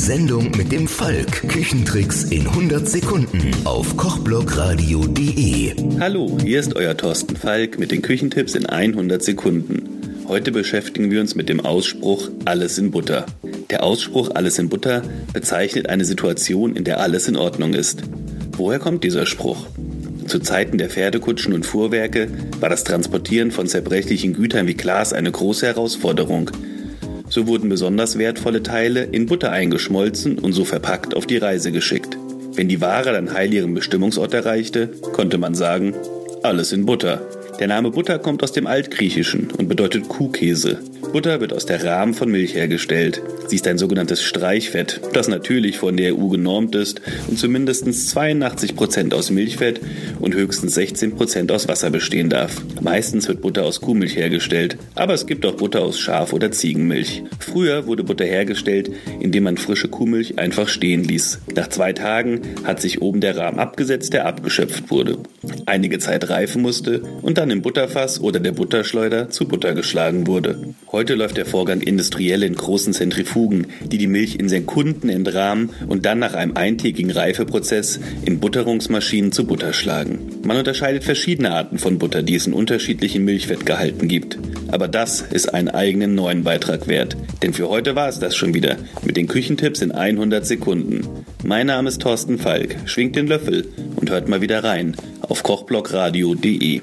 Sendung mit dem Falk. Küchentricks in 100 Sekunden auf kochblogradio.de. Hallo, hier ist euer Thorsten Falk mit den Küchentipps in 100 Sekunden. Heute beschäftigen wir uns mit dem Ausspruch Alles in Butter. Der Ausspruch Alles in Butter bezeichnet eine Situation, in der alles in Ordnung ist. Woher kommt dieser Spruch? Zu Zeiten der Pferdekutschen und Fuhrwerke war das Transportieren von zerbrechlichen Gütern wie Glas eine große Herausforderung. So wurden besonders wertvolle Teile in Butter eingeschmolzen und so verpackt auf die Reise geschickt. Wenn die Ware dann heil ihren Bestimmungsort erreichte, konnte man sagen, alles in Butter. Der Name Butter kommt aus dem Altgriechischen und bedeutet Kuhkäse. Butter wird aus der Rahm von Milch hergestellt. Sie ist ein sogenanntes Streichfett, das natürlich von der EU genormt ist und zu mindestens 82 Prozent aus Milchfett und höchstens 16 Prozent aus Wasser bestehen darf. Meistens wird Butter aus Kuhmilch hergestellt, aber es gibt auch Butter aus Schaf- oder Ziegenmilch. Früher wurde Butter hergestellt, indem man frische Kuhmilch einfach stehen ließ. Nach zwei Tagen hat sich oben der Rahmen abgesetzt, der abgeschöpft wurde. Einige Zeit reifen musste und dann im Butterfass oder der Butterschleuder zu Butter geschlagen wurde. Heute läuft der Vorgang industriell in großen Zentrifugen, die die Milch in Sekunden entrahmen und dann nach einem eintägigen Reifeprozess in Butterungsmaschinen zu Butter schlagen. Man unterscheidet verschiedene Arten von Butter, die es in unterschiedlichen Milchfettgehalten gibt. Aber das ist einen eigenen neuen Beitrag wert. Denn für heute war es das schon wieder mit den Küchentipps in 100 Sekunden. Mein Name ist Thorsten Falk. Schwingt den Löffel und hört mal wieder rein auf kochblogradio.de.